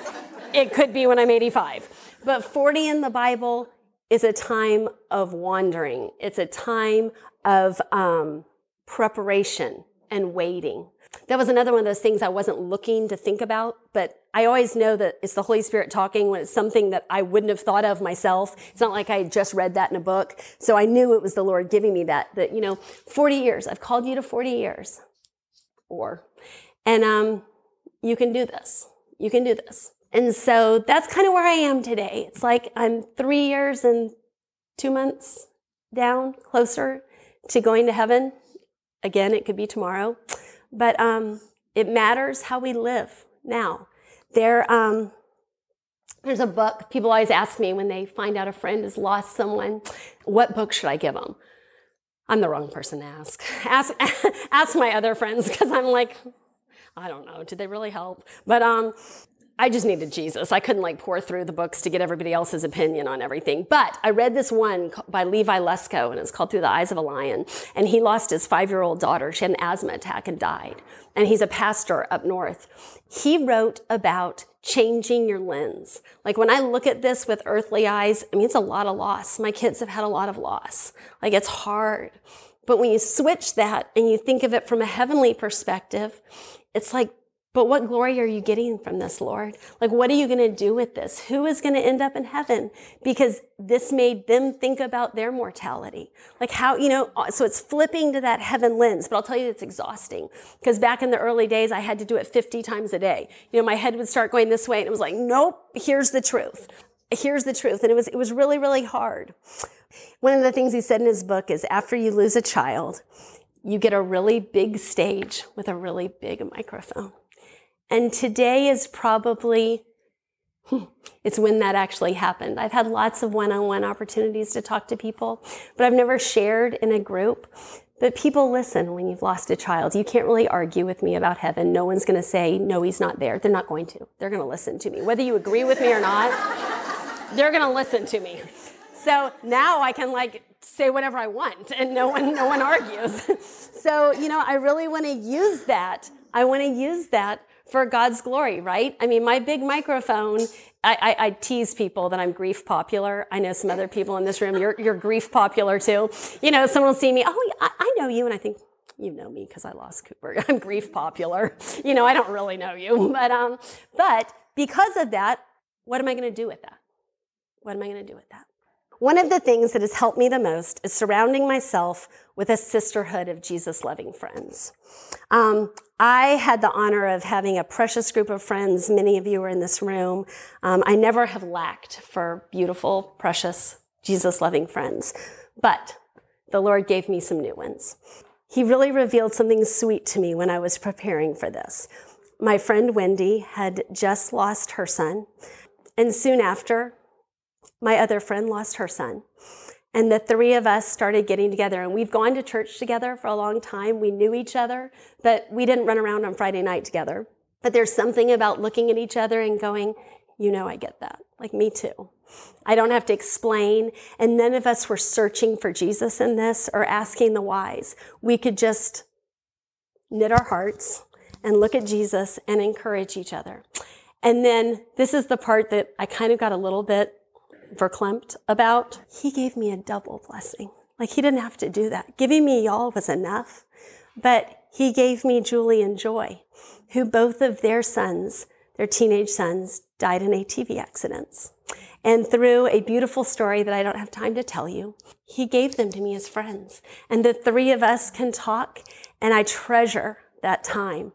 it could be when I'm 85. But 40 in the Bible is a time of wandering. It's a time of um, preparation and waiting. That was another one of those things I wasn't looking to think about, but I always know that it's the Holy Spirit talking when it's something that I wouldn't have thought of myself. It's not like I just read that in a book. So I knew it was the Lord giving me that, that, you know, 40 years. I've called you to 40 years. Or, and um, you can do this. You can do this. And so that's kind of where I am today. It's like I'm three years and two months down, closer to going to heaven. Again, it could be tomorrow. But um, it matters how we live now. There, um, there's a book. People always ask me when they find out a friend has lost someone, what book should I give them? I'm the wrong person to ask. Ask, ask my other friends because I'm like, I don't know. Did they really help? But um, I just needed Jesus. I couldn't like pour through the books to get everybody else's opinion on everything. But I read this one by Levi Lusko, and it's called Through the Eyes of a Lion. And he lost his five year old daughter. She had an asthma attack and died. And he's a pastor up north. He wrote about changing your lens. Like when I look at this with earthly eyes, I mean, it's a lot of loss. My kids have had a lot of loss. Like it's hard. But when you switch that and you think of it from a heavenly perspective, it's like, but what glory are you getting from this, Lord? Like, what are you going to do with this? Who is going to end up in heaven? Because this made them think about their mortality. Like, how, you know, uh, so it's flipping to that heaven lens, but I'll tell you it's exhausting. Because back in the early days, I had to do it 50 times a day. You know, my head would start going this way, and it was like, nope, here's the truth. Here's the truth. And it was, it was really, really hard. One of the things he said in his book is after you lose a child, you get a really big stage with a really big microphone. And today is probably it's when that actually happened. I've had lots of one-on-one opportunities to talk to people, but I've never shared in a group. But people listen when you've lost a child. You can't really argue with me about heaven. No one's going to say, no, he's not there. They're not going to. They're going to listen to me. Whether you agree with me or not, they're going to listen to me. So now I can like say whatever I want and no one, no one argues. so, you know, I really want to use that. I want to use that for God's glory, right? I mean, my big microphone, I, I, I, tease people that I'm grief popular. I know some other people in this room, you're, you're grief popular too. You know, someone will see me, oh, I, I know you. And I think, you know me because I lost Cooper. I'm grief popular. You know, I don't really know you. But, um, but because of that, what am I going to do with that? What am I going to do with that? One of the things that has helped me the most is surrounding myself with a sisterhood of Jesus loving friends. Um, I had the honor of having a precious group of friends. Many of you are in this room. Um, I never have lacked for beautiful, precious, Jesus loving friends. But the Lord gave me some new ones. He really revealed something sweet to me when I was preparing for this. My friend Wendy had just lost her son, and soon after, my other friend lost her son. And the three of us started getting together, and we've gone to church together for a long time. We knew each other, but we didn't run around on Friday night together. But there's something about looking at each other and going, you know, I get that. Like, me too. I don't have to explain. And none of us were searching for Jesus in this or asking the whys. We could just knit our hearts and look at Jesus and encourage each other. And then this is the part that I kind of got a little bit verklempt about. He gave me a double blessing. Like he didn't have to do that. Giving me y'all was enough. But he gave me Julie and Joy, who both of their sons, their teenage sons, died in ATV accidents. And through a beautiful story that I don't have time to tell you, he gave them to me as friends. And the three of us can talk, and I treasure that time.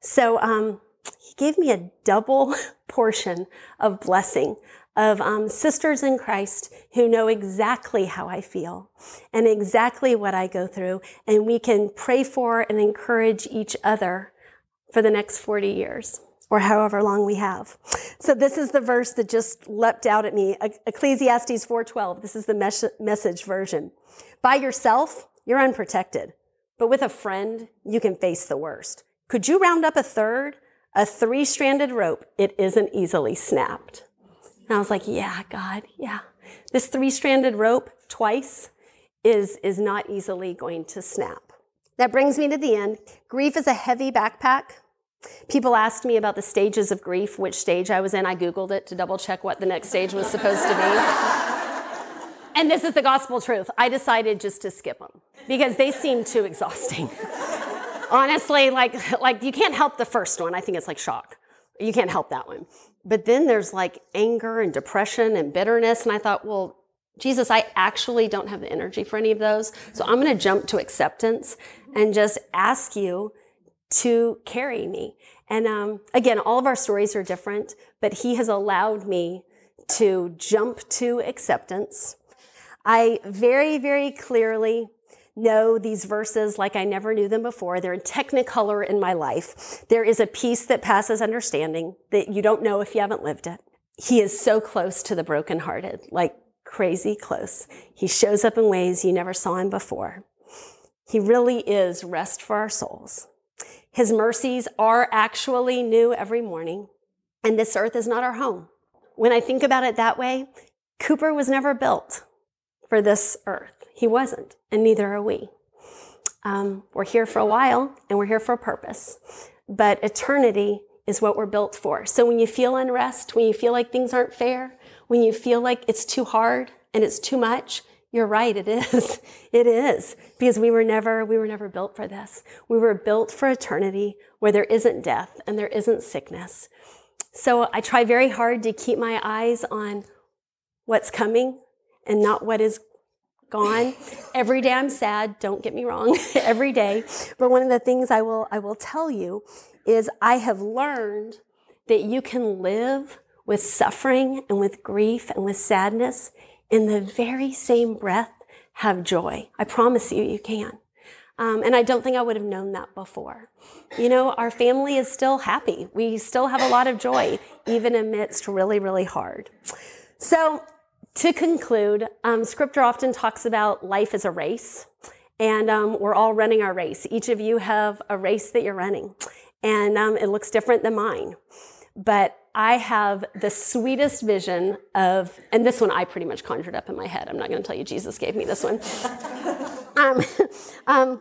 So um, he gave me a double portion of blessing of um, sisters in Christ who know exactly how I feel and exactly what I go through, and we can pray for and encourage each other for the next 40 years or however long we have. So this is the verse that just leapt out at me. Ecclesiastes 4:12. This is the mes- message version. By yourself, you're unprotected, but with a friend, you can face the worst. Could you round up a third? A three-stranded rope, it isn't easily snapped. And I was like, yeah, God, yeah. This three-stranded rope twice is, is not easily going to snap. That brings me to the end. Grief is a heavy backpack People asked me about the stages of grief, which stage I was in. I Googled it to double check what the next stage was supposed to be. and this is the gospel truth. I decided just to skip them because they seem too exhausting. Honestly, like, like you can't help the first one. I think it's like shock. You can't help that one. But then there's like anger and depression and bitterness. And I thought, well, Jesus, I actually don't have the energy for any of those. So I'm going to jump to acceptance and just ask you to carry me. And um, again, all of our stories are different, but He has allowed me to jump to acceptance. I very, very clearly know these verses like I never knew them before. They're in technicolor in my life. There is a peace that passes understanding that you don't know if you haven't lived it. He is so close to the brokenhearted, like crazy close. He shows up in ways you never saw him before. He really is rest for our souls. His mercies are actually new every morning, and this earth is not our home. When I think about it that way, Cooper was never built for this earth. He wasn't, and neither are we. Um, we're here for a while, and we're here for a purpose. But eternity is what we're built for. So when you feel unrest, when you feel like things aren't fair, when you feel like it's too hard and it's too much, you're right, it is. It is. Because we were never, we were never built for this. We were built for eternity where there isn't death and there isn't sickness. So I try very hard to keep my eyes on what's coming and not what is gone. Every day I'm sad, don't get me wrong, every day. But one of the things I will I will tell you is I have learned that you can live with suffering and with grief and with sadness in the very same breath have joy. I promise you, you can. Um, and I don't think I would have known that before. You know, our family is still happy. We still have a lot of joy, even amidst really, really hard. So, to conclude, um, scripture often talks about life as a race, and um, we're all running our race. Each of you have a race that you're running, and um, it looks different than mine. But I have the sweetest vision of, and this one I pretty much conjured up in my head. I'm not going to tell you Jesus gave me this one. um, um,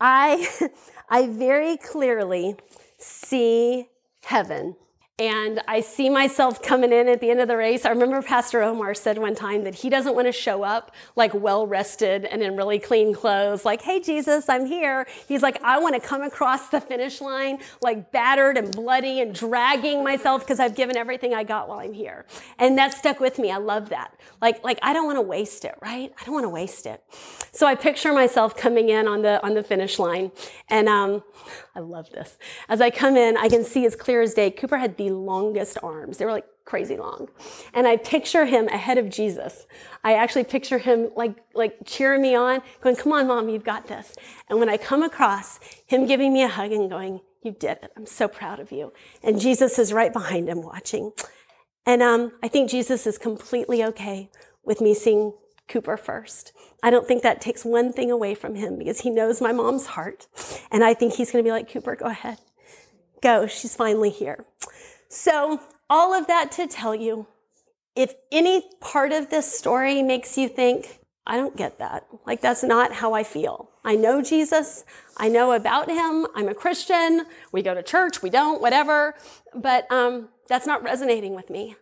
I, I very clearly see heaven and I see myself coming in at the end of the race. I remember Pastor Omar said one time that he doesn't want to show up like well rested and in really clean clothes, like, hey, Jesus, I'm here. He's like, I want to come across the finish line like battered and bloody and dragging myself because I've given everything I got while I'm here. And that stuck with me. I love that. Like, like I don't want to waste it, right? I don't want to waste it. So I picture myself coming in on the on the finish line and um I love this. As I come in, I can see as clear as day, Cooper had the longest arms. They were like crazy long. And I picture him ahead of Jesus. I actually picture him like, like cheering me on, going, come on, mom, you've got this. And when I come across him giving me a hug and going, you did it. I'm so proud of you. And Jesus is right behind him watching. And um, I think Jesus is completely okay with me seeing Cooper first. I don't think that takes one thing away from him because he knows my mom's heart. And I think he's going to be like, Cooper, go ahead. Go. She's finally here. So, all of that to tell you if any part of this story makes you think, I don't get that. Like, that's not how I feel. I know Jesus. I know about him. I'm a Christian. We go to church. We don't, whatever. But um, that's not resonating with me.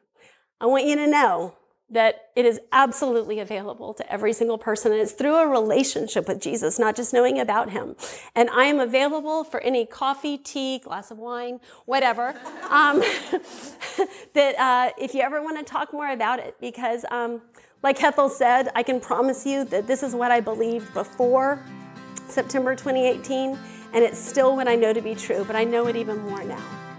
I want you to know that it is absolutely available to every single person. And it's through a relationship with Jesus, not just knowing about him. And I am available for any coffee, tea, glass of wine, whatever. um, that uh, if you ever want to talk more about it, because um, like Hethel said, I can promise you that this is what I believed before September 2018, and it's still what I know to be true, but I know it even more now.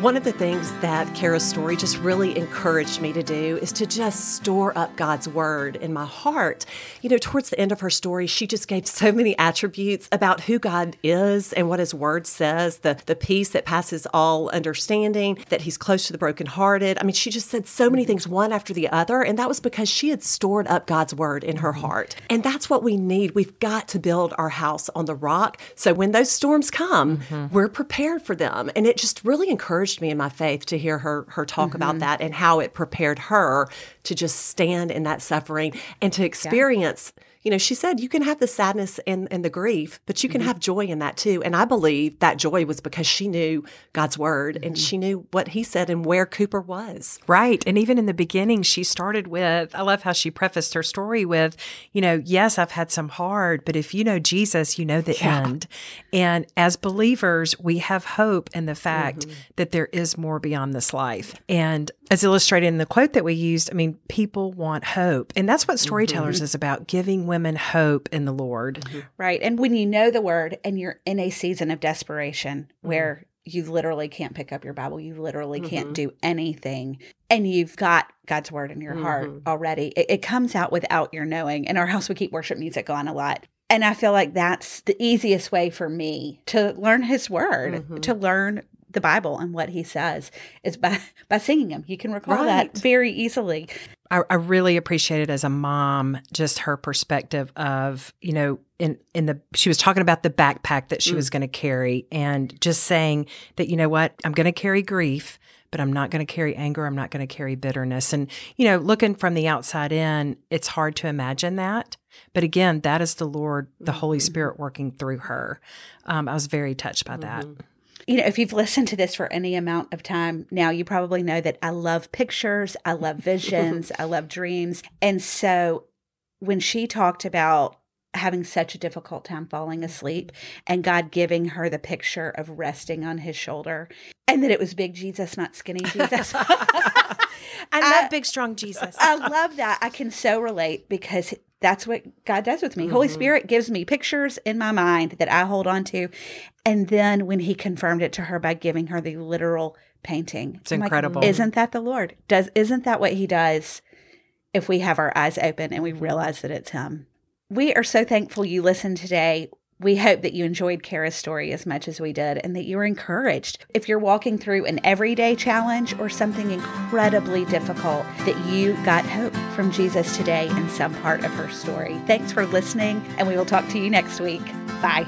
One of the things that Kara's story just really encouraged me to do is to just store up God's word in my heart. You know, towards the end of her story, she just gave so many attributes about who God is and what his word says, the, the peace that passes all understanding, that he's close to the brokenhearted. I mean, she just said so many things one after the other. And that was because she had stored up God's word in her heart. And that's what we need. We've got to build our house on the rock. So when those storms come, mm-hmm. we're prepared for them. And it just really encouraged me in my faith to hear her her talk mm-hmm. about that and how it prepared her to just stand in that suffering and to experience yeah you know, she said you can have the sadness and, and the grief, but you can mm-hmm. have joy in that too. And I believe that joy was because she knew God's word mm-hmm. and she knew what he said and where Cooper was. Right. And even in the beginning, she started with, I love how she prefaced her story with, you know, yes, I've had some hard, but if you know Jesus, you know the yeah. end. And as believers, we have hope in the fact mm-hmm. that there is more beyond this life. And as illustrated in the quote that we used, I mean, people want hope. And that's what Storytellers mm-hmm. is about giving women hope in the Lord. Mm-hmm. Right. And when you know the word and you're in a season of desperation mm-hmm. where you literally can't pick up your Bible, you literally can't mm-hmm. do anything, and you've got God's word in your heart mm-hmm. already, it, it comes out without your knowing. In our house, we keep worship music on a lot. And I feel like that's the easiest way for me to learn his word, mm-hmm. to learn the Bible and what he says is by by singing them. You can recall right. that very easily. I, I really appreciated as a mom just her perspective of you know in in the she was talking about the backpack that she mm. was going to carry and just saying that you know what I'm going to carry grief but I'm not going to carry anger. I'm not going to carry bitterness. And, you know, looking from the outside in, it's hard to imagine that. But again, that is the Lord, the mm-hmm. Holy Spirit working through her. Um, I was very touched by mm-hmm. that you know, if you've listened to this for any amount of time now, you probably know that I love pictures, I love visions, I love dreams. And so when she talked about having such a difficult time falling asleep mm-hmm. and God giving her the picture of resting on his shoulder and that it was big Jesus, not skinny Jesus. I love I, big, strong Jesus. I love that. I can so relate because that's what God does with me. Mm-hmm. Holy Spirit gives me pictures in my mind that I hold on to. And then when he confirmed it to her by giving her the literal painting. It's I'm incredible. Like, isn't that the Lord? Does isn't that what he does if we have our eyes open and we realize that it's him? We are so thankful you listened today. We hope that you enjoyed Kara's story as much as we did and that you were encouraged. If you're walking through an everyday challenge or something incredibly difficult, that you got hope from Jesus today in some part of her story. Thanks for listening, and we will talk to you next week. Bye.